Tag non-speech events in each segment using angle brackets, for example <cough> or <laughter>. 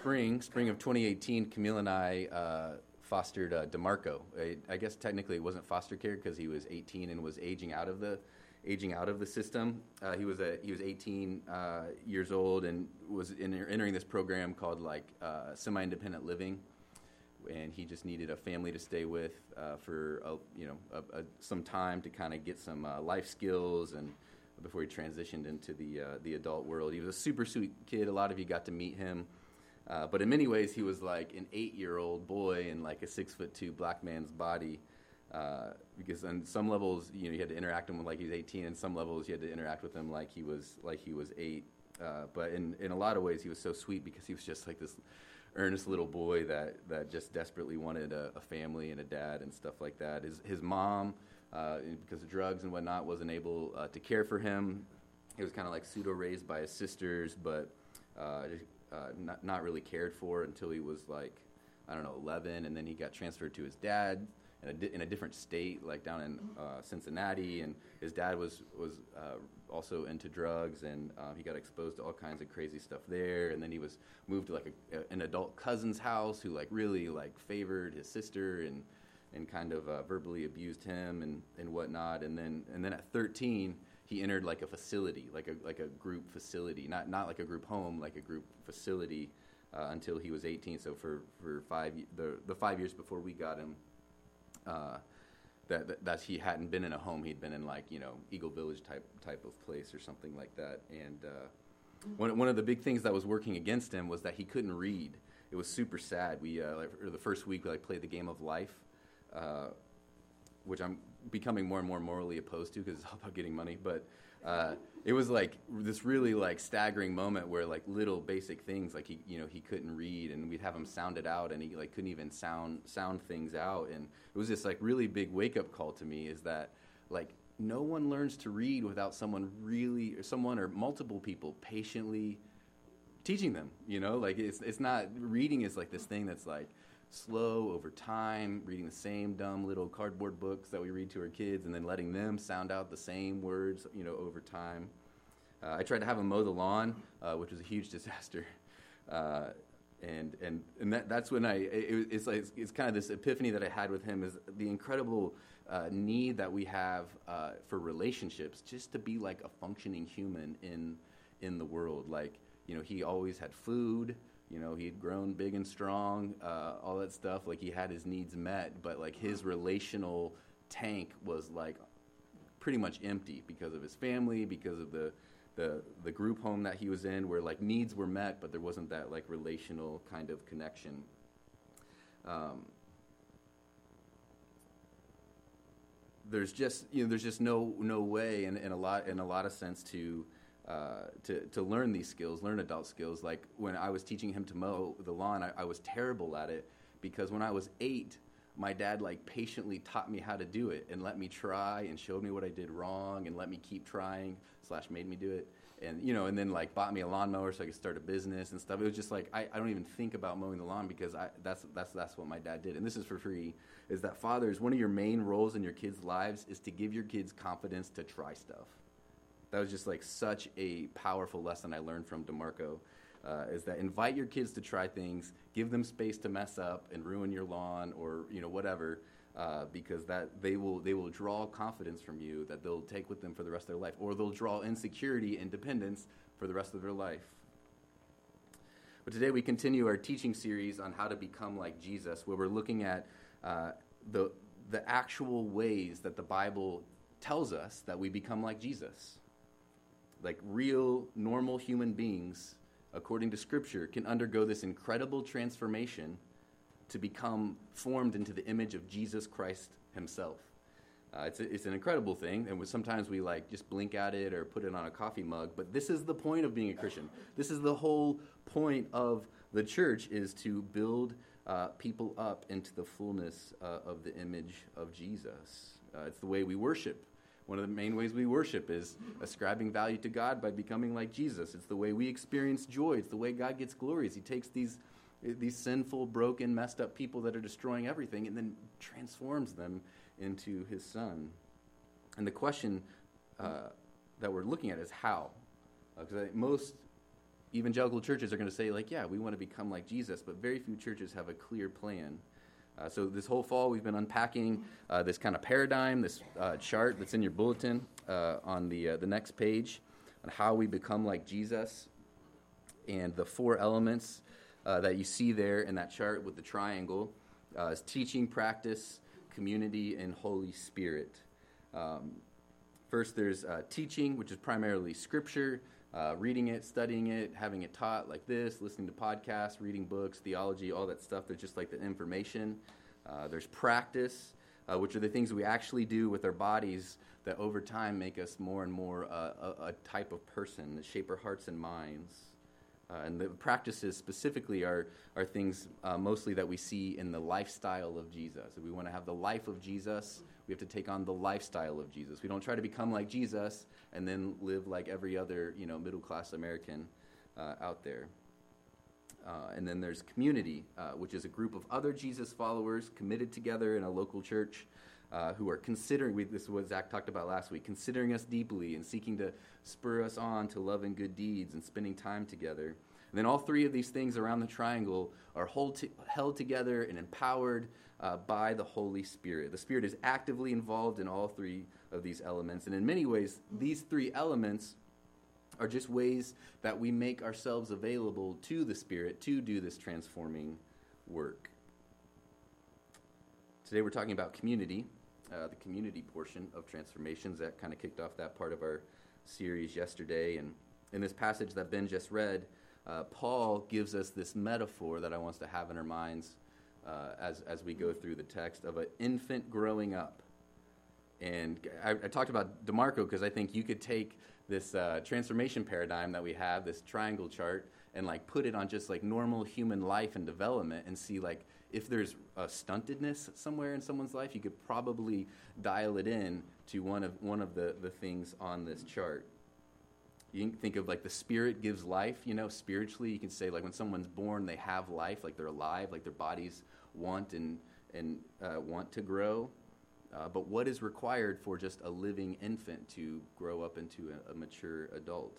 spring, spring of 2018, Camille and I uh, fostered uh, Demarco. I, I, guess technically it wasn't foster care because he was 18 and was aging out of the aging out of the system. Uh, he was a, he was 18 uh, years old and was in, entering this program called like uh, semi-independent living, and he just needed a family to stay with uh, for a, you know a, a, some time to kind of get some life skills and before he transitioned into the the adult world. He was a super sweet kid. A lot of you got to meet him. Uh, but in many ways, he was like an eight-year-old boy in like a six-foot-two black man's body. Uh, because on some levels, you know, you had to interact with him like he was 18, and some levels you had to interact with him like he was like he was eight. Uh, but in, in a lot of ways, he was so sweet because he was just like this earnest little boy that, that just desperately wanted a, a family and a dad and stuff like that. His, his mom, uh, because of drugs and whatnot, wasn't able uh, to care for him. He was kind of like pseudo raised by his sisters, but uh, uh, not, not really cared for until he was like, I don't know, 11, and then he got transferred to his dad in a, di- in a different state, like down in uh, Cincinnati, and his dad was was uh, also into drugs, and um, he got exposed to all kinds of crazy stuff there. And then he was moved to like a, a, an adult cousin's house who like really like favored his sister and and kind of uh, verbally abused him and and whatnot. And then and then at 13 he entered like a facility, like a like a group facility, not not like a group home, like a group facility, uh, until he was 18. So for for five the the five years before we got him, uh, that, that, that he hadn't been in a home, he'd been in like you know Eagle Village type type of place or something like that. And uh, one one of the big things that was working against him was that he couldn't read. It was super sad. We uh, like, the first week we like played the game of life. Uh, which I'm becoming more and more morally opposed to because it's all about getting money. But uh, it was like this really like staggering moment where like little basic things like he you know he couldn't read and we'd have him sound it out and he like couldn't even sound sound things out and it was this like really big wake up call to me is that like no one learns to read without someone really or someone or multiple people patiently teaching them you know like it's it's not reading is like this thing that's like slow over time, reading the same dumb little cardboard books that we read to our kids, and then letting them sound out the same words, you know, over time. Uh, I tried to have them mow the lawn, uh, which was a huge <laughs> disaster. Uh, and and and that, that's when I it, it's like it's, it's, kind of this epiphany that I had with him is the incredible uh, need that we have uh, for relationships, just to be like a functioning human in in the world. Like you know, he always had food you know he had grown big and strong uh, all that stuff like he had his needs met but like his relational tank was like pretty much empty because of his family because of the the the group home that he was in where like needs were met but there wasn't that like relational kind of connection. Um, there's just you know there's just no no way in, in a lot in a lot of sense to uh, to, to learn these skills, learn adult skills. Like when I was teaching him to mow the lawn, I, I, was terrible at it because when I was eight, my dad like patiently taught me how to do it and let me try and showed me what I did wrong and let me keep trying slash made me do it and you know and then like bought me a lawnmower so I could start a business and stuff. It was just like I, I don't even think about mowing the lawn because I that's that's that's what my dad did and this is for free. Is that fathers one of your main roles in your kids' lives is to give your kids confidence to try stuff that was just like such a powerful lesson I learned from Demarco. Uh, is that invite your kids to try things, give them space to mess up and ruin your lawn or you know whatever, uh, because that they will they will draw confidence from you that they'll take with them for the rest of their life, or they'll draw insecurity and dependence for the rest of their life. But today we continue our teaching series on how to become like Jesus, where we're looking at uh, the the actual ways that the Bible tells us that we become like Jesus like real, normal human beings, according to Scripture, can undergo this incredible transformation to become formed into the image of Jesus Christ Himself. Uh, it's, a, it's an incredible thing, and sometimes we like just blink at it or put it on a coffee mug. But this is the point of being a Christian. This is the whole point of the church is to build uh, people up into the fullness uh, of the image of Jesus. Uh, it's the way we worship. One of the main ways we worship is ascribing value to God by becoming like Jesus. It's the way we experience joy. It's the way God gets glory. He takes these, these sinful, broken, messed up people that are destroying everything and then transforms them into His Son. And the question uh, that we're looking at is how. Because uh, most evangelical churches are going to say, like, yeah, we want to become like Jesus, but very few churches have a clear plan. Uh, so this whole fall, we've been unpacking uh, this kind of paradigm, this uh, chart that's in your bulletin uh, on the uh, the next page, on how we become like Jesus, and the four elements uh, that you see there in that chart with the triangle is teaching, practice, community, and Holy Spirit. Um, first, there's teaching, which is primarily Scripture uh, reading it, studying it, having it taught like this, listening to podcasts, reading books, theology, all that stuff. There's just like the information. Uh, there's practice, uh, which are the things we actually do with our bodies that over time make us more and more uh, a, a, type of person that shape our hearts and minds. Uh, and the practices specifically are, are things uh, mostly that we see in the lifestyle of Jesus. If we want to have the life of Jesus, we have to take on the lifestyle of Jesus. We don't try to become like Jesus and then live like every other, you know, middle class American uh, out there. Uh, and then there's community, uh, which is a group of other Jesus followers committed together in a local church uh, who are considering, we, this is what Zach talked about last week, considering us deeply and seeking to spur us on to love and good deeds and spending time together. And then all three of these things around the triangle are to, held together and empowered uh, by the Holy Spirit. The Spirit is actively involved in all three of these elements. And in many ways, these three elements are just ways that we make ourselves available to the Spirit to do this transforming work. Today we're talking about community, uh, the community portion of transformations that kind of kicked off that part of our series yesterday. And in this passage that Ben just read, uh, Paul gives us this metaphor that I want us to have in our minds uh, as, as we go through the text of an infant growing up. And I, I talked about DeMarco because I think you could take this uh, transformation paradigm that we have, this triangle chart, and like put it on just like normal human life and development and see like if there's a stuntedness somewhere in someone's life, you could probably dial it in to one of one of the, the things on this chart. You can think of like the spirit gives life, you know, spiritually. You can say like when someone's born, they have life, like they're alive, like their bodies want and and uh, want to grow. Uh, but what is required for just a living infant to grow up into a, a mature adult?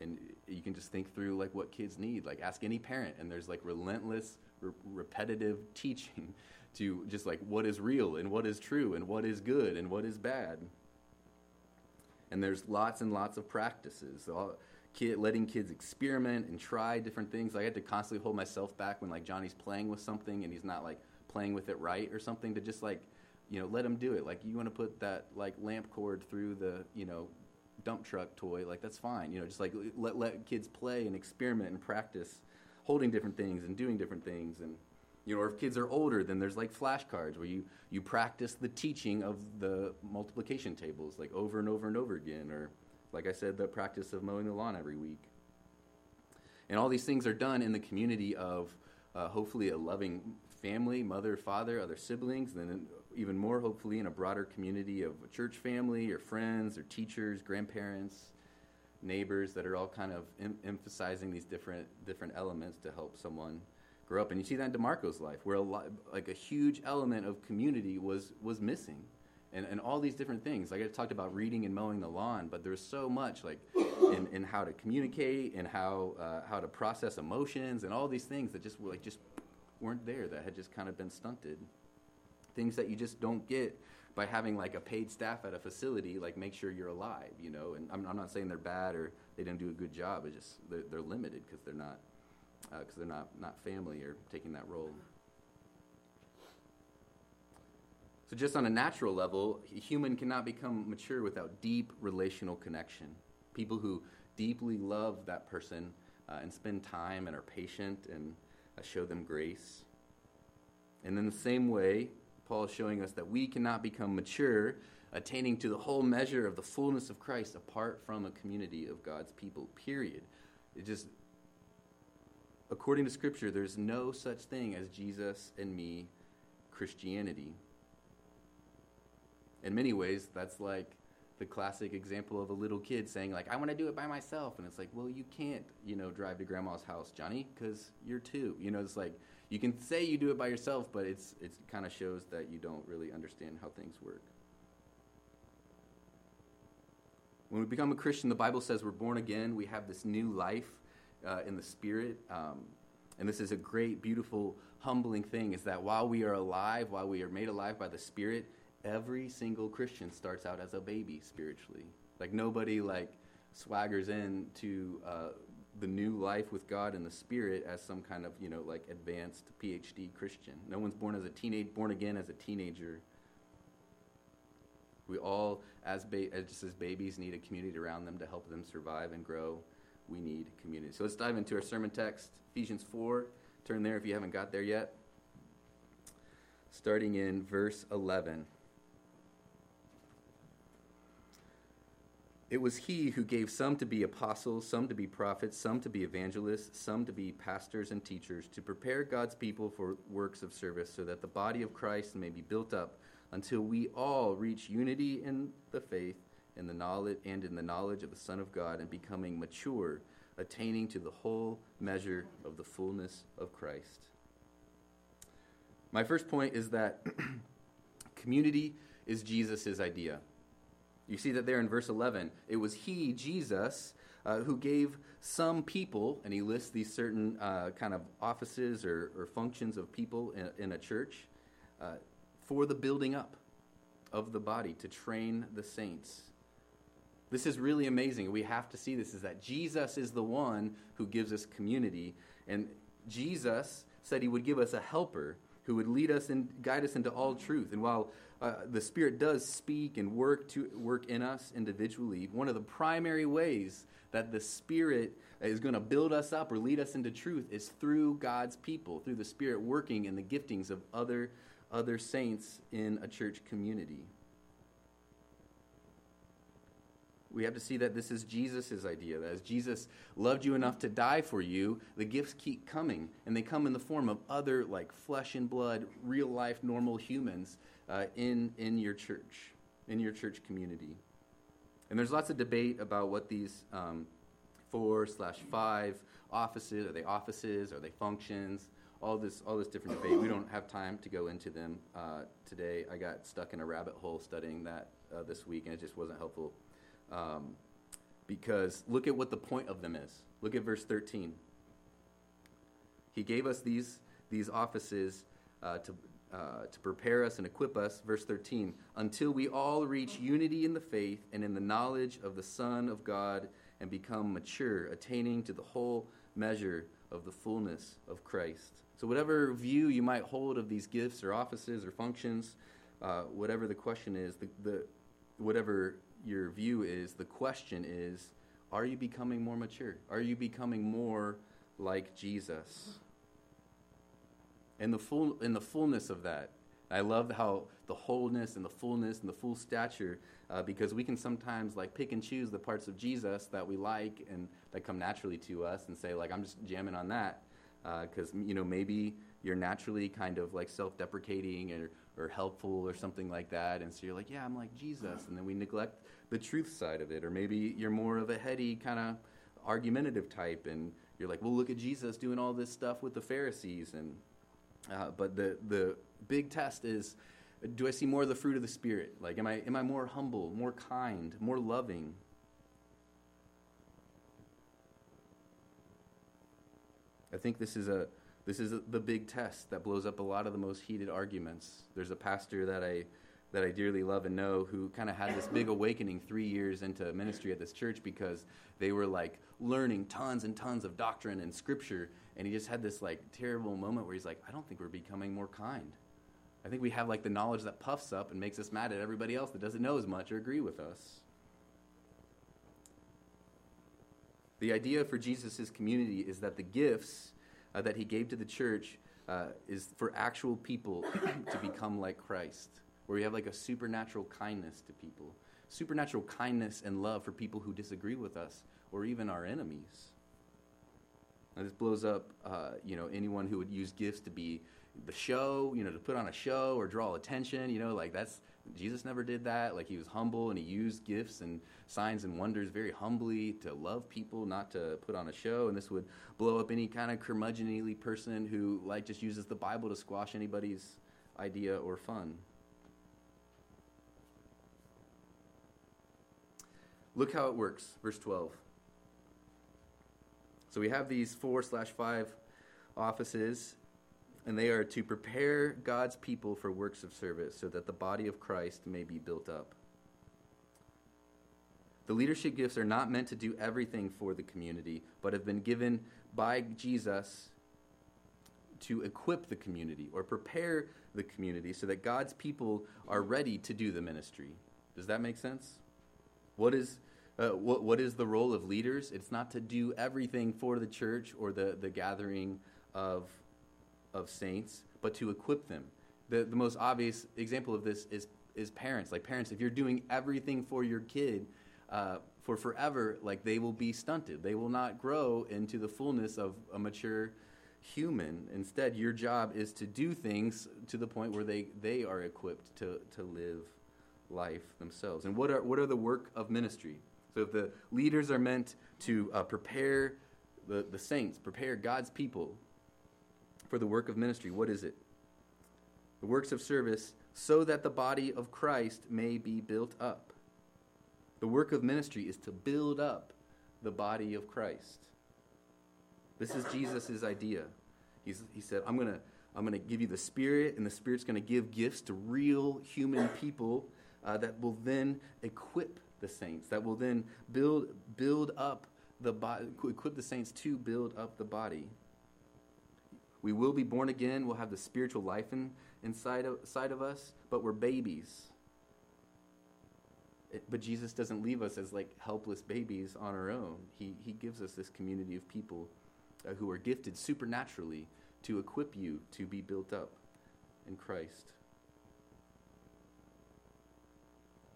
And you can just think through like what kids need. Like ask any parent, and there's like relentless, re- repetitive <laughs> teaching to just like what is real and what is true and what is good and what is bad. And there's lots and lots of practices. All, kid, letting kids experiment and try different things. I had to constantly hold myself back when like Johnny's playing with something and he's not like playing with it right or something to just like you know let him do it. Like you want to put that like lamp cord through the you know dump truck toy, like that's fine. You know, just like let let kids play and experiment and practice holding different things and doing different things and you know, or if kids are older, then there's like flashcards where you, you practice the teaching of the multiplication tables like over and over and over again, or like I said, the practice of mowing the lawn every week. And all these things are done in the community of uh, hopefully a loving family, mother, father, other siblings, then even more hopefully in a broader community of a church family or friends or teachers, grandparents, neighbors that are all kind of em- emphasizing these different different elements to help someone grow up. And you see that in DeMarco's life, where a lot, like a huge element of community was was missing and, and all these different things. Like I talked about reading and mowing the lawn, but there's so much like in, in how to communicate and how uh, how to process emotions and all these things that just like just weren't there that had just kind of been stunted. Things that you just don't get by having like a paid staff at a facility, like make sure you're alive, you know. And I'm, I'm not saying they're bad or they didn't do a good job. It's just they're, they're limited because they're not because uh, they're not not family or taking that role. So, just on a natural level, a human cannot become mature without deep relational connection. People who deeply love that person uh, and spend time and are patient and uh, show them grace. And in the same way, Paul is showing us that we cannot become mature, attaining to the whole measure of the fullness of Christ apart from a community of God's people, period. It just, according to Scripture, there's no such thing as Jesus and me Christianity in many ways, that's like the classic example of a little kid saying like, "I want to do it by myself," and it's like, well, you can't, you know, drive to grandma's house, Johnny, because you're two. You know, it's like you can say you do it by yourself, but it's it kind of shows that you don't really understand how things work. When we become a Christian, the Bible says we're born again. We have this new life uh, in the Spirit. Um, and this is a great, beautiful, humbling thing is that while we are alive, while we are made alive by the Spirit, every single Christian starts out as a baby spiritually. Like nobody like swaggers into uh, the new life with God and the Spirit as some kind of you know like advanced PhD Christian. No one's born as a teenage born again as a teenager. We all, as, ba- just as babies, need a community around them to help them survive and grow. We need community. So let's dive into our sermon text, Ephesians 4. Turn there if you haven't got there yet. Starting in verse 11. It was he who gave some to be apostles, some to be prophets, some to be evangelists, some to be pastors and teachers, to prepare God's people for works of service, so that the body of Christ may be built up until we all reach unity in the faith in the knowledge and in the knowledge of the Son of God and becoming mature, attaining to the whole measure of the fullness of Christ. My first point is that <clears throat> community is Jesus' idea. You see that there in verse 11. It was He, Jesus, uh, who gave some people, and he lists these certain uh, kind of offices or, or, functions of people in, in a church, uh, for the building up of the body, to train the saints. This is really amazing. We have to see this is that Jesus is the one who gives us community. And Jesus said he would give us a helper who would lead us and guide us into all truth. And while uh, the Spirit does speak and work to work in us individually, one of the primary ways that the Spirit is going to build us up or lead us into truth is through God's people, through the Spirit working in the giftings of other other saints in a church community. We have to see that this is Jesus' idea. That as Jesus loved you enough to die for you, the gifts keep coming. And they come in the form of other, like flesh and blood, real life, normal humans uh, in, in your church, in your church community. And there's lots of debate about what these um, four slash five offices are they offices? Are they functions? all this all this different debate. We don't have time to go into them uh, today. I got stuck in a rabbit hole studying that uh, this week, and it just wasn't helpful. Um, because look at what the point of them is. Look at verse 13. He gave us these these offices uh, to uh, to prepare us and equip us. Verse 13. Until we all reach unity in the faith and in the knowledge of the Son of God and become mature, attaining to the whole measure of the fullness of Christ. So, whatever view you might hold of these gifts or offices or functions, uh, whatever the question is, the, the, whatever your view is, the question is are you becoming more mature? Are you becoming more like Jesus? In the, full, in the fullness of that, I love how the wholeness and the fullness and the full stature, uh, because we can sometimes like pick and choose the parts of Jesus that we like and that come naturally to us, and say like I'm just jamming on that, because uh, you know maybe you're naturally kind of like self-deprecating or, or helpful or something like that, and so you're like yeah I'm like Jesus, and then we neglect the truth side of it, or maybe you're more of a heady kind of argumentative type, and you're like well look at Jesus doing all this stuff with the Pharisees and uh, but the, the big test is do I see more of the fruit of the Spirit? Like, am I, am I more humble, more kind, more loving? I think this is a this is the big test that blows up a lot of the most heated arguments. There's a pastor that I that I dearly love and know who kind of had this big awakening three years into ministry at this church because they were like learning tons and tons of doctrine and scripture and he just had this like terrible moment where he's like, I don't think we're becoming more kind. I think we have like the knowledge that puffs up and makes us mad at everybody else that doesn't know as much or agree with us. The idea for Jesus' community is that the gifts uh, that he gave to the church uh, is for actual people <coughs> to become like Christ, where we have like a supernatural kindness to people, supernatural kindness and love for people who disagree with us or even our enemies. Now, this blows up, uh, you know, anyone who would use gifts to be the show, you know, to put on a show or draw attention. You know, like that's Jesus never did that. Like he was humble and he used gifts and signs and wonders very humbly to love people, not to put on a show. And this would blow up any kind of curmudgeonly person who like just uses the Bible to squash anybody's idea or fun. Look how it works. Verse 12. So we have these four slash five offices, and they are to prepare God's people for works of service so that the body of Christ may be built up. The leadership gifts are not meant to do everything for the community, but have been given by Jesus to equip the community or prepare the community so that God's people are ready to do the ministry. Does that make sense? What is, uh, what, what is the role of leaders? It's not to do everything for the church or the, the gathering of, of saints, but to equip them. The, the most obvious example of this is, is parents. Like, parents, if you're doing everything for your kid, uh, for forever, like they will be stunted. They will not grow into the fullness of a mature human. Instead, your job is to do things to the point where they, they are equipped to, to live life themselves. And what are, what are the work of ministry? So if the leaders are meant to uh, prepare the, the saints, prepare God's people for the work of ministry, what is it? The works of service so that the body of Christ may be built up. The work of ministry is to build up the body of Christ. This is Jesus' idea. He's, he said, I'm going to I'm to give you the Spirit, and the Spirit's going to give gifts to real human people uh, that will then equip the saints, that will then build, build up the body, equip the saints to build up the body. We will be born again. We'll have the spiritual life in, inside of, of us, but we're babies. It, but Jesus doesn't leave us as like helpless babies on our own. He, he gives us this community of people uh, who are gifted supernaturally to equip you to be built up in Christ.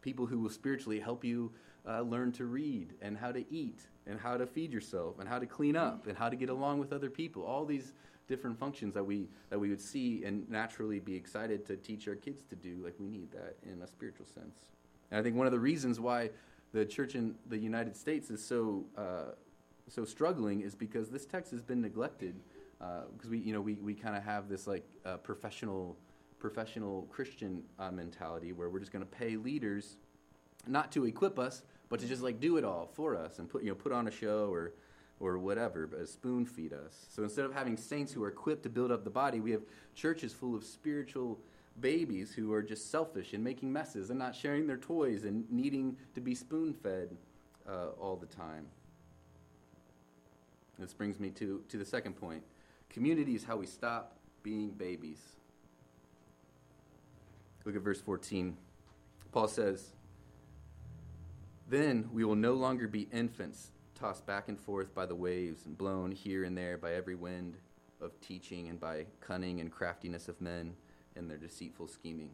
People who will spiritually help you uh, learn to read and how to eat and how to feed yourself and how to clean up and how to get along with other people. All these different functions that we that we would see and naturally be excited to teach our kids to do. Like we need that in a spiritual sense. And I think one of the reasons why the church in the United States is so uh, so struggling is because this text has been neglected because uh, we you know we, we kind of have this like uh, professional professional Christian uh, mentality where we're just going to pay leaders not to equip us but to just like do it all for us and put you know put on a show or or whatever but spoon feed us so instead of having saints who are equipped to build up the body we have churches full of spiritual babies who are just selfish and making messes and not sharing their toys and needing to be spoon fed uh, all the time this brings me to, to the second point. Community is how we stop being babies. Look at verse 14. Paul says, Then we will no longer be infants, tossed back and forth by the waves and blown here and there by every wind of teaching and by cunning and craftiness of men and their deceitful scheming.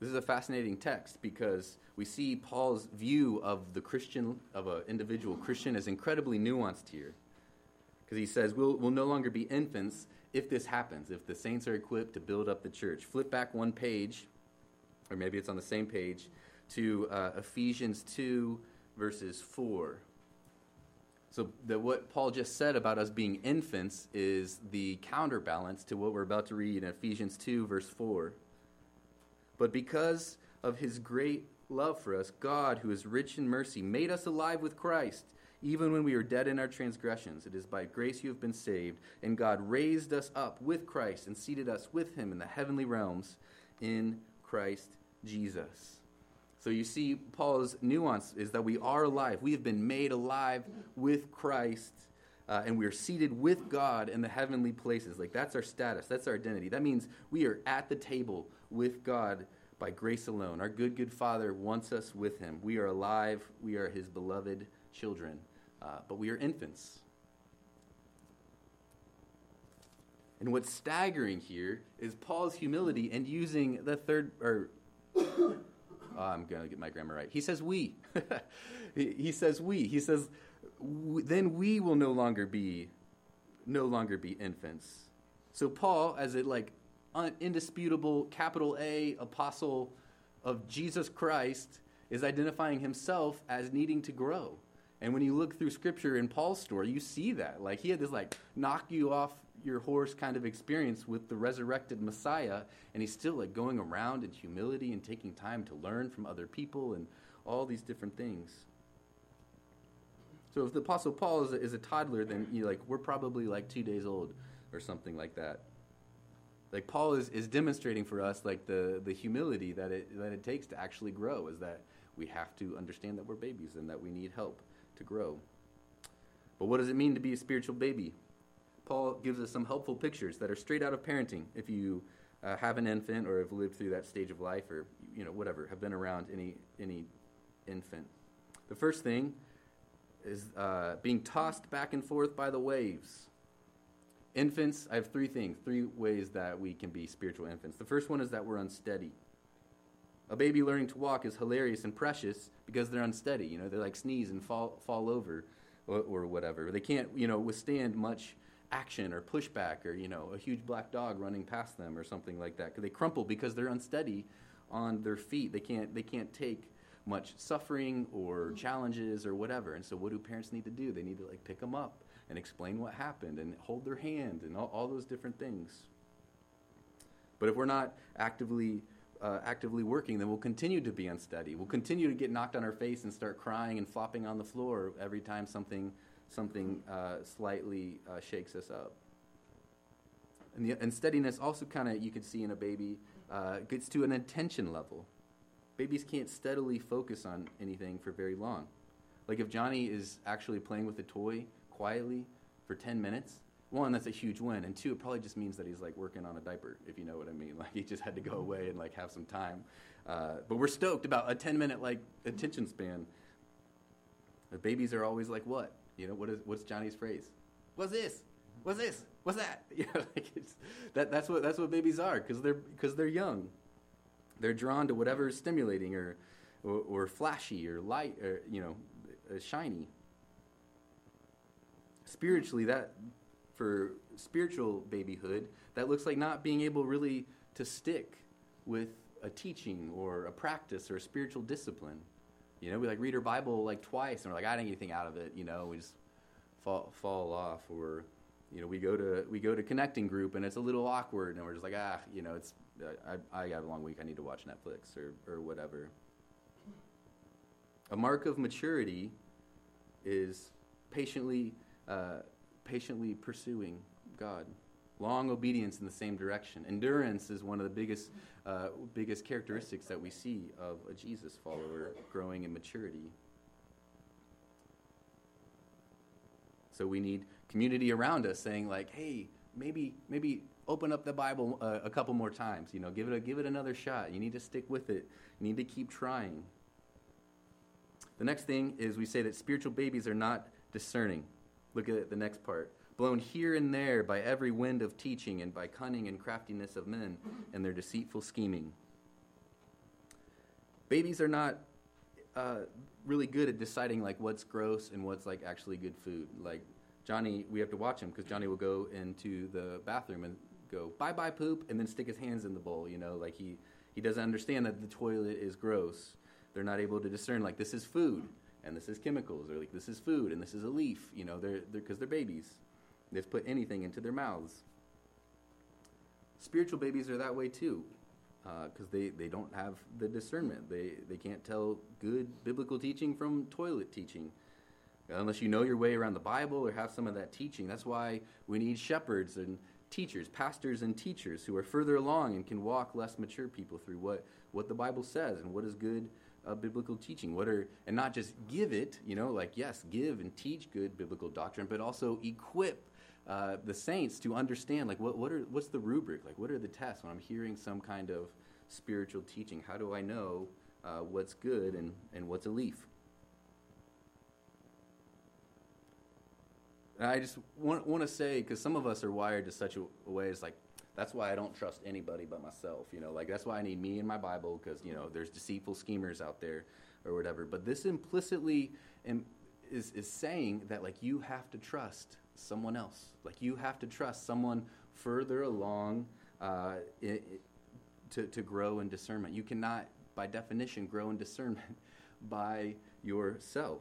This is a fascinating text because we see Paul's view of the Christian, of an individual Christian, is incredibly nuanced here. Because he says, we'll, we'll no longer be infants if this happens, if the saints are equipped to build up the church. Flip back one page, or maybe it's on the same page, to uh, Ephesians 2, verses 4. So, the, what Paul just said about us being infants is the counterbalance to what we're about to read in Ephesians 2, verse 4. But because of his great love for us, God, who is rich in mercy, made us alive with Christ, even when we were dead in our transgressions. It is by grace you have been saved, and God raised us up with Christ and seated us with him in the heavenly realms in Christ Jesus. So you see, Paul's nuance is that we are alive. We have been made alive with Christ, uh, and we are seated with God in the heavenly places. Like that's our status, that's our identity. That means we are at the table with God by grace alone. Our good, good Father wants us with Him. We are alive, we are His beloved children, uh, but we are infants. And what's staggering here is Paul's humility and using the third, or Oh, I'm going to get my grammar right. He says we. <laughs> he says we. He says, then we will no longer be, no longer be infants. So Paul, as a like indisputable capital A apostle of Jesus Christ is identifying himself as needing to grow. And when you look through scripture in Paul's story, you see that. Like he had this like knock you off your horse kind of experience with the resurrected Messiah, and he's still like going around in humility and taking time to learn from other people and all these different things. So if the Apostle Paul is a, is a toddler, then you like we're probably like two days old or something like that. Like Paul is, is demonstrating for us like the, the humility that it that it takes to actually grow is that we have to understand that we're babies and that we need help to grow. But what does it mean to be a spiritual baby? Paul gives us some helpful pictures that are straight out of parenting. If you uh, have an infant or have lived through that stage of life or you know whatever, have been around any any infant. The first thing is uh, being tossed back and forth by the waves. Infants, I have three things, three ways that we can be spiritual infants. The first one is that we're unsteady. A baby learning to walk is hilarious and precious because they're unsteady. You know, they like sneeze and fall fall over, or, or whatever. They can't, you know, withstand much action or pushback or you know a huge black dog running past them or something like that. Because They crumple because they're unsteady on their feet. They can't they can't take much suffering or challenges or whatever. And so, what do parents need to do? They need to like pick them up and explain what happened and hold their hand and all, all those different things. But if we're not actively uh, actively working, then we'll continue to be unsteady. We'll continue to get knocked on our face and start crying and flopping on the floor every time something something uh, slightly uh, shakes us up. And, the, and steadiness also kind of you could see in a baby uh, gets to an attention level. Babies can't steadily focus on anything for very long. Like if Johnny is actually playing with a toy quietly for 10 minutes, one, that's a huge win, and two, it probably just means that he's like working on a diaper, if you know what I mean. <laughs> Like he just had to go away and like have some time. Uh, but we're stoked about a 10 minute like attention span. The babies are always like, what? You know, what is what's Johnny's phrase? What's this? What's this? What's that? <laughs> You know, like it's, that that's what that's what babies are because they're because they're young. They're drawn to whatever is stimulating or, or, or flashy or light or you know, uh, shiny. Spiritually, that for spiritual babyhood, that looks like not being able really to stick with a teaching or a practice or a spiritual discipline. You know, we like read our Bible like twice, and we're like, I didn't get anything out of it. You know, we just fall fall off, or you know, we go to we go to connecting group, and it's a little awkward, and we're just like, ah, you know, it's I, I have a long week. I need to watch Netflix or or whatever. A mark of maturity is patiently uh, patiently pursuing God long obedience in the same direction. Endurance is one of the biggest, uh, biggest characteristics that we see of a Jesus follower growing in maturity. So we need community around us saying like, "Hey, maybe maybe open up the Bible uh, a couple more times. You know, give it a, give it another shot. You need to stick with it. You need to keep trying." The next thing is we say that spiritual babies are not discerning. Look at the next part blown here and there by every wind of teaching and by cunning and craftiness of men and their deceitful scheming. Babies are not uh, really good at deciding like what's gross and what's like actually good food. Like Johnny, we have to watch him because Johnny will go into the bathroom and go bye bye poop and then stick his hands in the bowl. You know, like he he doesn't understand that the toilet is gross. They're not able to discern like this is food and this is chemicals or like this is food and this is a leaf. You know, they're because they're, they're babies. They just put anything into their mouths. Spiritual babies are that way too, because uh, they, they don't have the discernment. They, they can't tell good biblical teaching from toilet teaching unless you know your way around the Bible or have some of that teaching. That's why we need shepherds and teachers, pastors and teachers who are further along and can walk less mature people through what, what the Bible says and what is good uh, biblical teaching. What are and not just give it, you know, like yes, give and teach good biblical doctrine, but also equip uh, the saints to understand like what, what are what's the rubric? Like what are the tests? When i'm hearing some kind of spiritual teaching how do i know uh, what's good and, and what's a leaf? And i just want, want to say because some of us are wired to such a, a way it's like that's why i don't trust anybody but myself you know? Like that's why i need me and my bible because you know there's deceitful schemers out there or whatever. But this implicitly is, is saying that like you have to trust someone else. Like you have to trust someone further along uh, it, it, to, to grow in discernment. You cannot, by definition, grow in discernment <laughs> by yourself.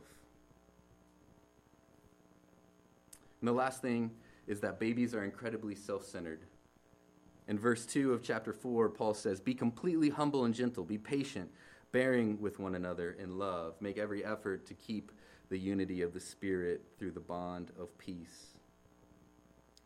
And the last thing is that babies are incredibly self centered. In verse 2 of chapter 4, Paul says, Be completely humble and gentle, be patient, bearing with one another in love. Make every effort to keep the unity of the Spirit through the bond of peace.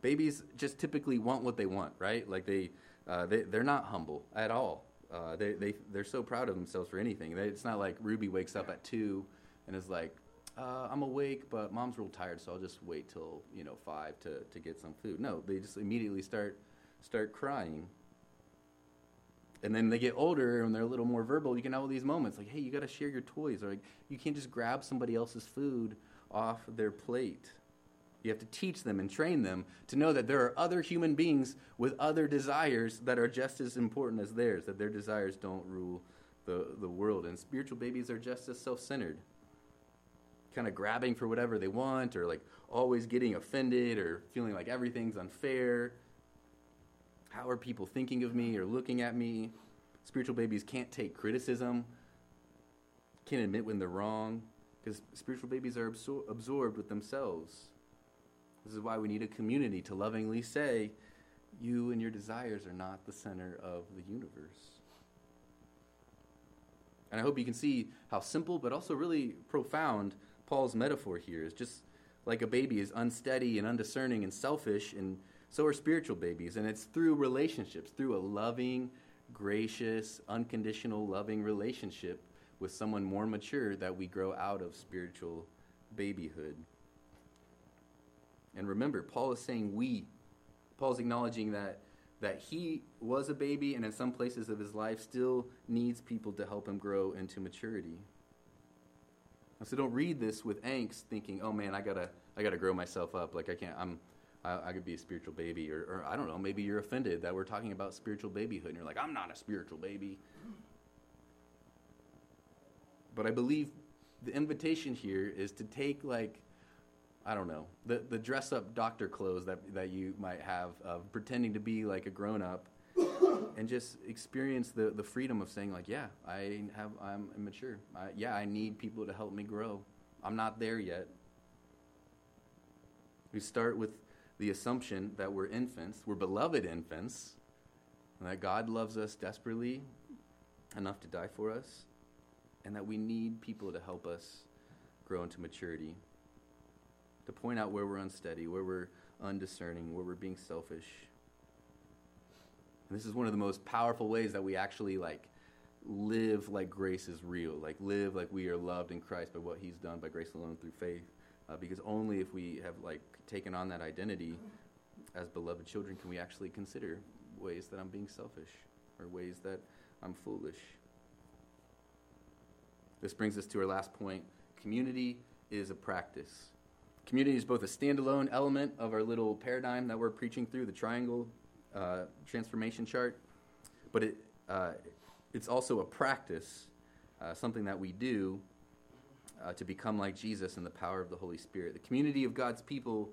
Babies just typically want what they want, right? Like they, uh, they they're not humble at all. Uh, they, they, they're so proud of themselves for anything. It's not like Ruby wakes up at 2 and is like, uh, I'm awake, but mom's real tired, so I'll just wait till, you know, 5 to, to get some food. No, they just immediately start, start crying. And then they get older and they're a little more verbal. You can have all these moments like, hey, you got to share your toys. Or like, you can't just grab somebody else's food off their plate. You have to teach them and train them to know that there are other human beings with other desires that are just as important as theirs, that their desires don't rule the, the world. And spiritual babies are just as self centered, kind of grabbing for whatever they want, or like always getting offended, or feeling like everything's unfair. How are people thinking of me or looking at me? Spiritual babies can't take criticism, can't admit when they're wrong, because spiritual babies are absor- absorbed with themselves. This is why we need a community to lovingly say, You and your desires are not the center of the universe. And I hope you can see how simple but also really profound Paul's metaphor here is. Just like a baby is unsteady and undiscerning and selfish, and so are spiritual babies. And it's through relationships, through a loving, gracious, unconditional, loving relationship with someone more mature that we grow out of spiritual babyhood. And remember, Paul is saying we. Paul's acknowledging that that he was a baby and in some places of his life still needs people to help him grow into maturity. And so don't read this with angst thinking, oh man, I gotta I gotta grow myself up. Like I can't I'm I, I could be a spiritual baby or, or I don't know, maybe you're offended that we're talking about spiritual babyhood and you're like, I'm not a spiritual baby. But I believe the invitation here is to take like I don't know, the, the dress up doctor clothes that, that you might have of pretending to be like a grown up and just experience the, the freedom of saying like, yeah, I have, I'm immature. I, yeah, I need people to help me grow. I'm not there yet. We start with the assumption that we're infants, we're beloved infants, and that God loves us desperately enough to die for us, and that we need people to help us grow into maturity to point out where we're unsteady, where we're undiscerning, where we're being selfish. And this is one of the most powerful ways that we actually like live like grace is real, like live like we are loved in Christ by what He's done by grace alone through faith. Uh, because only if we have like taken on that identity as beloved children can we actually consider ways that I'm being selfish or ways that I'm foolish. This brings us to our last point. Community is a practice. Community is both a standalone element of our little paradigm that we're preaching through, the triangle uh, transformation chart, but it, uh, it's also a practice, uh, something that we do uh, to become like Jesus in the power of the Holy Spirit. The community of God's people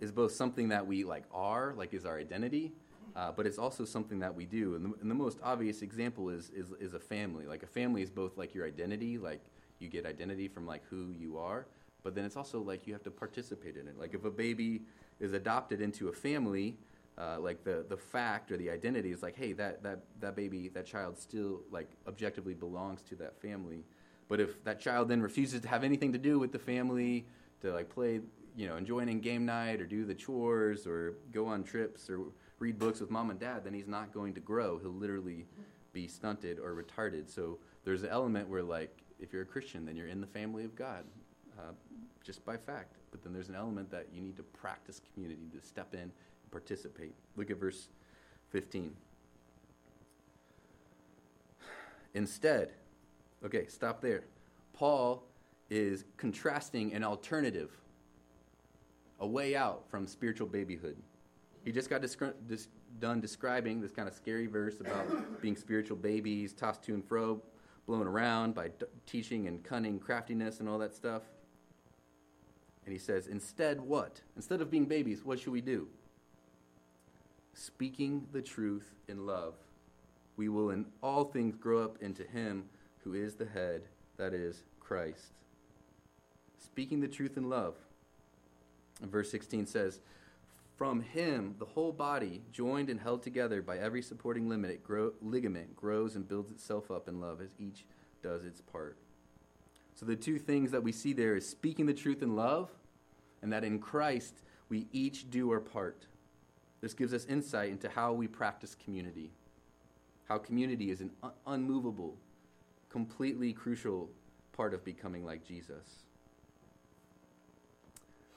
is both something that we like are, like is our identity, uh, but it's also something that we do. And the, and the most obvious example is, is is a family. Like a family is both like your identity, like you get identity from like who you are, but then it's also like you have to participate in it. Like if a baby is adopted into a family, uh, like the, the fact or the identity is like, hey, that, that, that baby, that child still like objectively belongs to that family. But if that child then refuses to have anything to do with the family, to like play, you know, enjoying game night or do the chores or go on trips or read books with mom and dad, then he's not going to grow. He'll literally be stunted or retarded. So there's an element where like if you're a Christian, then you're in the family of God. Uh, just by fact. But then there's an element that you need to practice community, to step in and participate. Look at verse 15. <sighs> Instead, okay, stop there. Paul is contrasting an alternative, a way out from spiritual babyhood. He just got descri- dis- done describing this kind of scary verse about <coughs> being spiritual babies, tossed to and fro, blown around by d- teaching and cunning craftiness and all that stuff. And he says, instead, what? Instead of being babies, what should we do? Speaking the truth in love, we will in all things grow up into him who is the head, that is, Christ. Speaking the truth in love. Verse 16 says, From him, the whole body, joined and held together by every supporting grow, ligament, grows and builds itself up in love as each does its part. So the two things that we see there is speaking the truth in love, and that in Christ we each do our part. This gives us insight into how we practice community, how community is an un- unmovable, completely crucial part of becoming like Jesus.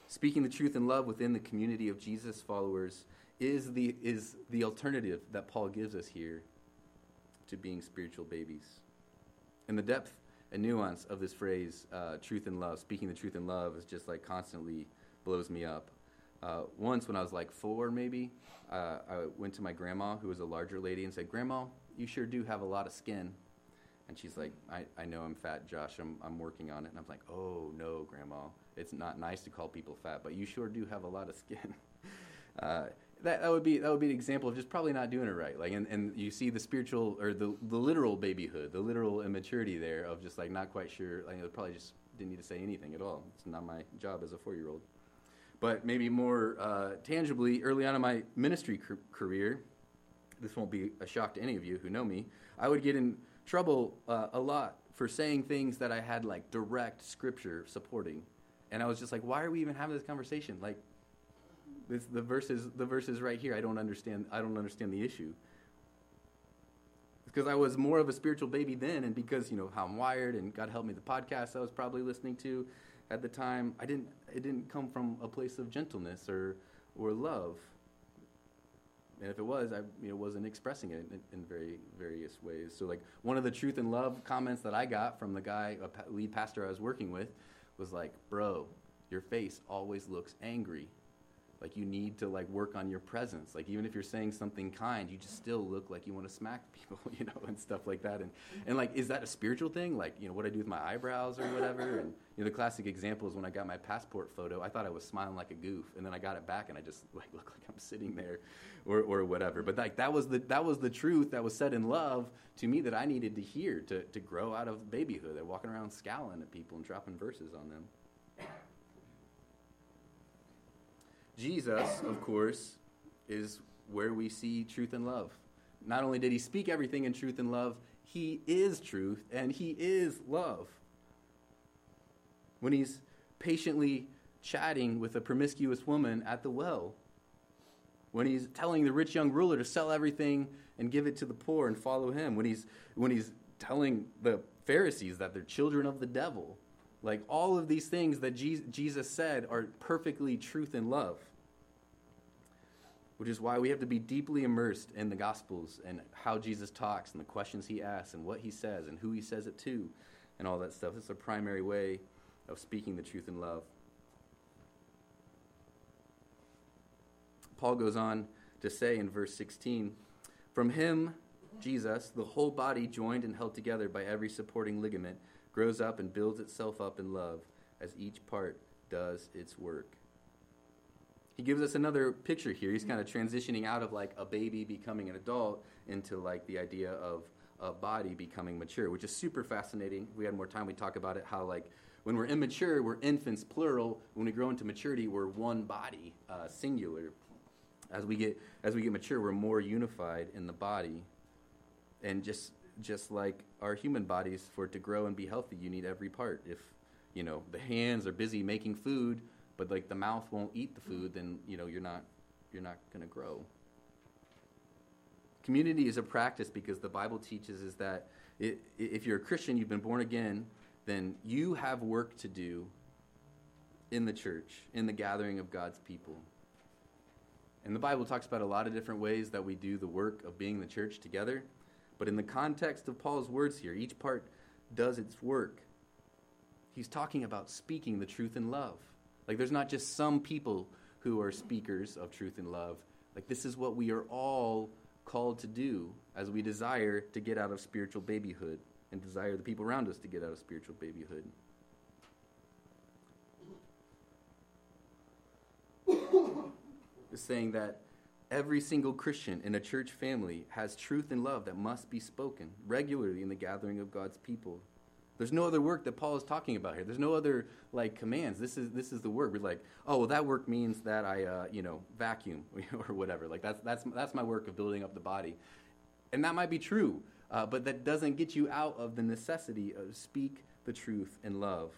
Speaking the truth in love within the community of Jesus followers is the, is the alternative that Paul gives us here to being spiritual babies. And the depth and nuance of this phrase, uh, truth in love, speaking the truth in love, is just like constantly blows me up. Uh, once when I was like four, maybe, uh, I went to my grandma, who was a larger lady, and said, Grandma, you sure do have a lot of skin. And she's like, I, I know I'm fat, Josh. I'm, I'm working on it. And I'm like, oh, no, Grandma. It's not nice to call people fat, but you sure do have a lot of skin. <laughs> uh, that, that would be that would be an example of just probably not doing it right. Like, and, and you see the spiritual or the, the literal babyhood, the literal immaturity there of just like not quite sure. Like, I probably just didn't need to say anything at all. It's not my job as a four year old. But maybe more uh, tangibly, early on in my ministry career, this won't be a shock to any of you who know me. I would get in trouble uh, a lot for saying things that I had like direct scripture supporting, and I was just like, why are we even having this conversation? Like, this, the verses, the verses right here. I don't understand. I don't understand the issue. Because I was more of a spiritual baby then, and because you know how I'm wired, and God help me, the podcast I was probably listening to at the time, I didn't. It didn't come from a place of gentleness or or love. And if it was, I you know, wasn't expressing it in, in, very various ways. So, like one of the truth and love comments that I got from the guy, a lead pastor I was working with, was like, "Bro, your face always looks angry." Like you need to like work on your presence. Like even if you're saying something kind you just still look like you want to smack <laughs> people you know and stuff like that. And and like is that a spiritual thing? Like you know what i do with my eyebrows or whatever? And you know the classic example is when i got my passport photo i thought i was smiling like a goof and then i got it back and i just like look like i'm sitting there or or whatever. But like that was the that was the truth that was said in love to me that i needed to hear to to grow out of babyhood they're walking around scowling at people and dropping verses on them Jesus, of course, is where we see truth and love. Not only did he speak everything in truth and love, he is truth and he is love. When he's patiently chatting with a promiscuous woman at the well, when he's telling the rich young ruler to sell everything and give it to the poor and follow him, when he's, when he's telling the Pharisees that they're children of the devil. Like all of these things that Jesus said are perfectly truth and love which is why we have to be deeply immersed in the Gospels and how Jesus talks and the questions he asks and what he says and who he says it to and all that stuff. It's a primary way of speaking the truth in love. Paul goes on to say in verse 16 From him, Jesus, the whole body joined and held together by every supporting ligament, grows up and builds itself up in love as each part does its work he gives us another picture here. He's kind of transitioning out of like a baby becoming an adult into like the idea of a body becoming mature, which is super fascinating. If we had more time, we'd talk about it. How like when we're immature, we're infants plural. When we grow into maturity, we're one body, uh, singular. As we get as we get mature, we're more unified in the body, and just just like our human bodies, for it to grow and be healthy, you need every part. If you know the hands are busy making food, but like the mouth won't eat the food, then you know you're not you're not going to grow. Community is a practice because the Bible teaches is that it, if you're a Christian, you've been born again, then you have work to do in the church, in the gathering of God's people. And the Bible talks about a lot of different ways that we do the work of being the church together. But in the context of Paul's words here, each part does its work. He's talking about speaking the truth in love. Like, there's not just some people who are speakers of truth and love. Like, this is what we are all called to do as we desire to get out of spiritual babyhood and desire the people around us to get out of spiritual babyhood. <coughs> is saying that every single Christian in a church family has truth and love that must be spoken regularly in the gathering of God's people. There's no other work that Paul is talking about here. There's no other like commands. This is this is the work. We're like, oh, well, that work means that I, uh, you know, vacuum <laughs> or whatever. Like that's that's that's my work of building up the body, and that might be true, uh, but that doesn't get you out of the necessity of speak the truth in love.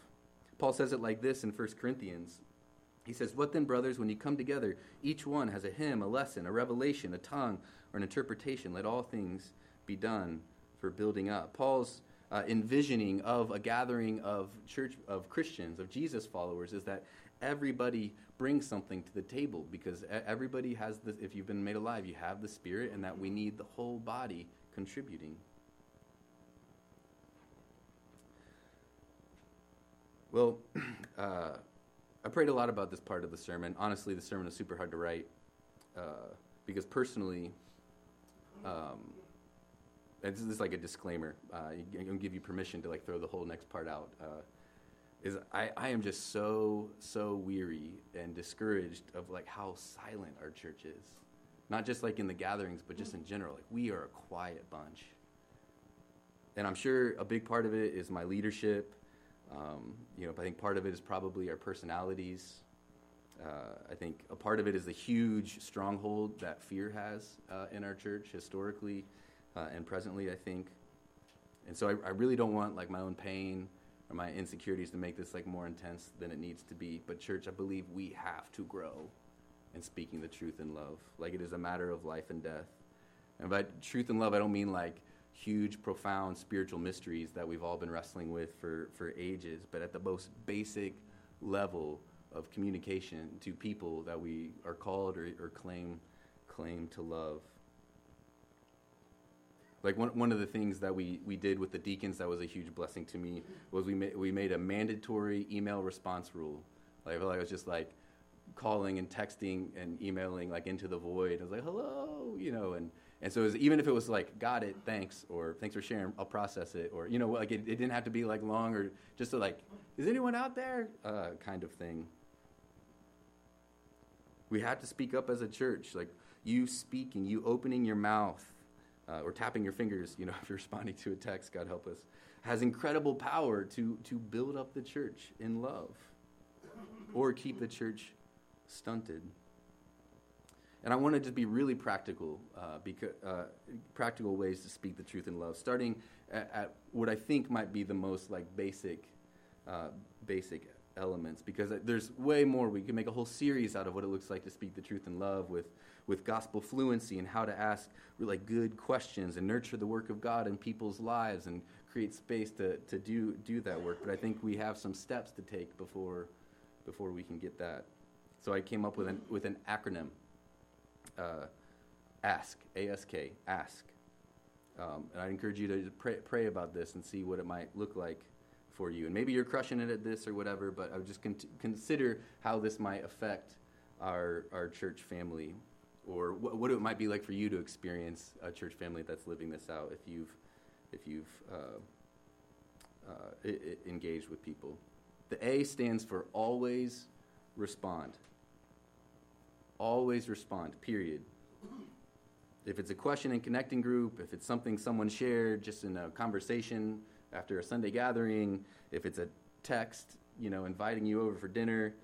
Paul says it like this in 1 Corinthians. He says, What then, brothers, when you come together, each one has a hymn, a lesson, a revelation, a tongue, or an interpretation. Let all things be done for building up. Paul's uh, envisioning of a gathering of church of Christians, of Jesus followers, is that everybody brings something to the table because everybody has this. If you've been made alive, you have the Spirit, and that we need the whole body contributing. Well, <clears throat> uh, I prayed a lot about this part of the sermon. Honestly, the sermon is super hard to write uh, because personally, um, this is like a disclaimer. Uh, I'm gonna give you permission to like throw the whole next part out. Uh, is I, I am just so so weary and discouraged of like how silent our church is, not just like in the gatherings, but just in general. Like we are a quiet bunch, and I'm sure a big part of it is my leadership um, you know, I think part of it is probably our personalities. Uh, I think a part of it is the huge stronghold that fear has uh, in our church historically uh, and presently. I think, and so I, I, really don't want like my own pain or my insecurities to make this like more intense than it needs to be. But church, I believe we have to grow in speaking the truth in love. Like it is a matter of life and death. And by truth and love, I don't mean like huge, profound spiritual mysteries that we've all been wrestling with for, for ages, but at the most basic level of communication to people that we are called or, or claim, claim to love. Like one, one of the things that we, we did with the deacons that was a huge blessing to me was we, ma- we made a mandatory email response rule. Like I felt like I was just like calling and texting and emailing like into the void. I was like, hello, you know, and and so was, even if it was like, got it, thanks, or thanks for sharing, I'll process it, or, you know, like it, it didn't have to be like long or just to like, is anyone out there? Uh, kind of thing. We have to speak up as a church. Like you speaking, you opening your mouth, uh, or tapping your fingers, you know, <laughs> if you're responding to a text, God help us, has incredible power to, to build up the church in love or keep the church stunted. And I want to just be really practical, uh, because, uh, practical ways to speak the truth in love, starting at, at, what I think might be the most like basic, uh, basic elements. Because there's way more. We can make a whole series out of what it looks like to speak the truth in love with, with gospel fluency and how to ask really good questions and nurture the work of God in people's lives and create space to, to do, do that work. But I think we have some steps to take before, before we can get that. So I came up with an, with an acronym uh, ask, A-S-K, ask. Um, and I encourage you to pray, pray about this and see what it might look like for you. And maybe you're crushing it at this or whatever, but I would just con- consider how this might affect our, our church family or wh- what it might be like for you to experience a church family that's living this out if you've, if you've uh, uh, I- I engaged with people. The A stands for always respond always respond, period. If it's a question in connecting group, if it's something someone shared just in a conversation after a Sunday gathering, if it's a text, you know, inviting you over for dinner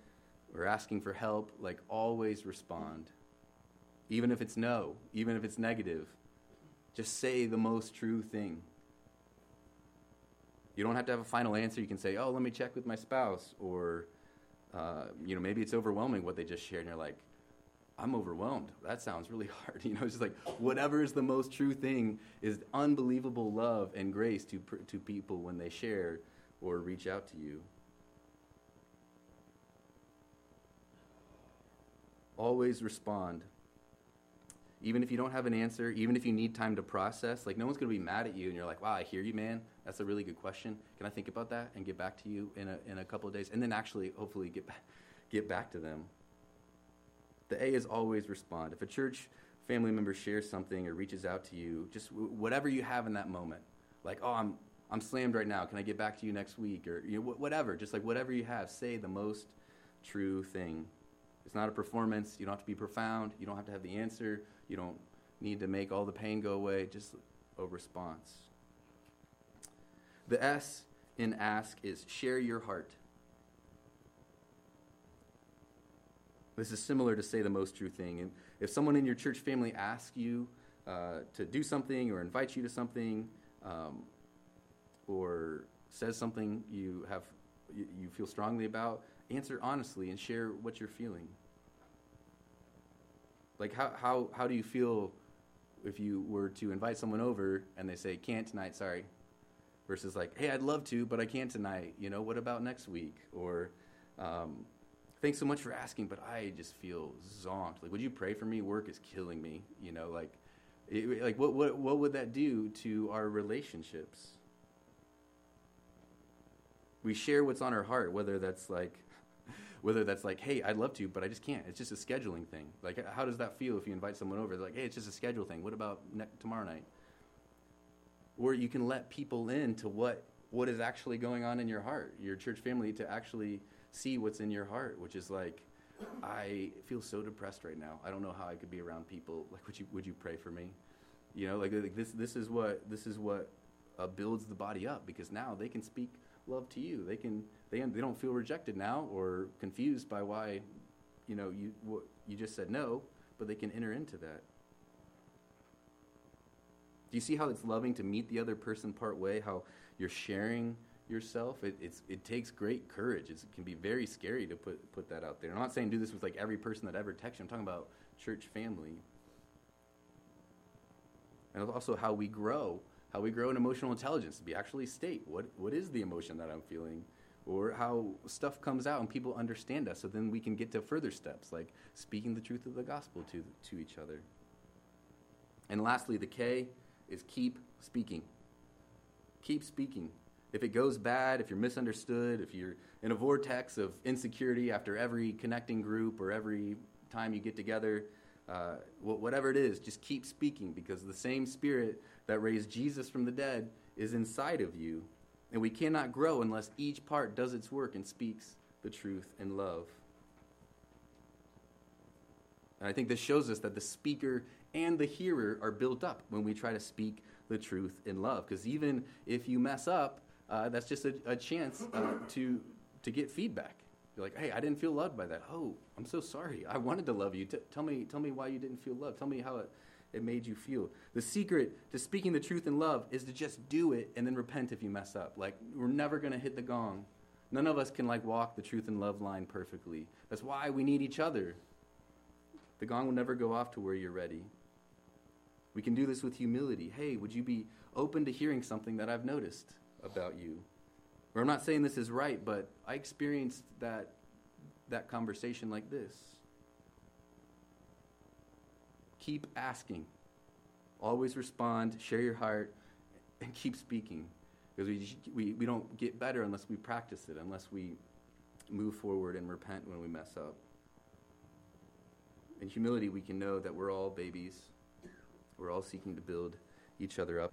or asking for help, like always respond. Even if it's no, even if it's negative, just say the most true thing. You don't have to have a final answer. You can say, "Oh, let me check with my spouse," or uh, you know, maybe it's overwhelming what they just shared, and you're like, I'm overwhelmed. That sounds really <laughs> hard. You know, it's just like whatever is the most true thing is unbelievable love and grace to, to people when they share or reach out to you. Always respond. Even if you don't have an answer, even if you need time to process, like no one's going to be mad at you and you're like, wow, I hear you, man. That's a really good question. Can I think about that and get back to you in a, in a couple of days? And then actually, hopefully, get back, get back to them. The A is always respond. If a church family member shares something or reaches out to you, just whatever you have in that moment, like, oh, I'm, I'm slammed right now. Can I get back to you next week? Or you know, whatever. Just like whatever you have, say the most true thing. It's not a performance. You don't have to be profound. You don't have to have the answer. You don't need to make all the pain go away. Just a response. The S in ask is share your heart. This is similar to say the most true thing. And if someone in your church family asks you uh, to do something or invites you to something, um, or says something you have you, feel strongly about, answer honestly and share what you're feeling. Like how how how do you feel if you were to invite someone over and they say can't tonight, sorry, versus like hey I'd love to but I can't tonight. You know what about next week or um, thanks so much for asking, but I just feel zonked. Like, would you pray for me? Work is killing me. You know, like, it, like what, what, what would that do to our relationships? We share what's on our heart, whether that's like, <laughs> whether that's like, hey, I'd love to, but I just can't. It's just a scheduling thing. Like, how does that feel if you invite someone over? They're like, hey, it's just a schedule thing. What about ne- tomorrow night? Or you can let people in to what what is actually going on in your heart, your church family, to actually see what's in your heart, which is like, I feel so depressed right now. I don't know how I could be around people. Like, would you would you pray for me? You know, like, like this this is what this is what uh, builds the body up because now they can speak love to you. They can they they don't feel rejected now or confused by why, you know, you what, you just said no, but they can enter into that. Do you see how it's loving to meet the other person part way? How you're sharing yourself, it, it takes great courage. It's, it can be very scary to put, put that out there. I'm not saying do this with like every person that ever texts you. I'm talking about church family. And also how we grow, how we grow in emotional intelligence to be actually state what, what is the emotion that I'm feeling, or how stuff comes out and people understand us. So then we can get to further steps like speaking the truth of the gospel to, to each other. And lastly, the K is keep speaking. Keep speaking. If it goes bad, if you're misunderstood, if you're in a vortex of insecurity after every connecting group or every time you get together, uh, whatever it is, just keep speaking because the same spirit that raised Jesus from the dead is inside of you. And we cannot grow unless each part does its work and speaks the truth in love. And I think this shows us that the speaker and the hearer are built up when we try to speak the truth in love. Because even if you mess up, uh, that's just a, a chance uh, to to get feedback. You're like, hey, I didn't feel loved by that. Oh, I'm so sorry. I wanted to love you. T- tell me, tell me why you didn't feel loved. Tell me how it, it made you feel. The secret to speaking the truth in love is to just do it and then repent if you mess up. Like we're never gonna hit the gong. None of us can like walk the truth and love line perfectly. That's why we need each other. The gong will never go off to where you're ready. We can do this with humility. Hey, would you be open to hearing something that I've noticed? About you. Or I'm not saying this is right, but I experienced that, that conversation like this. Keep asking. Always respond, share your heart, and keep speaking. Because we, we, we don't get better unless we practice it, unless we move forward and repent when we mess up. In humility, we can know that we're all babies. We're all seeking to build each other up.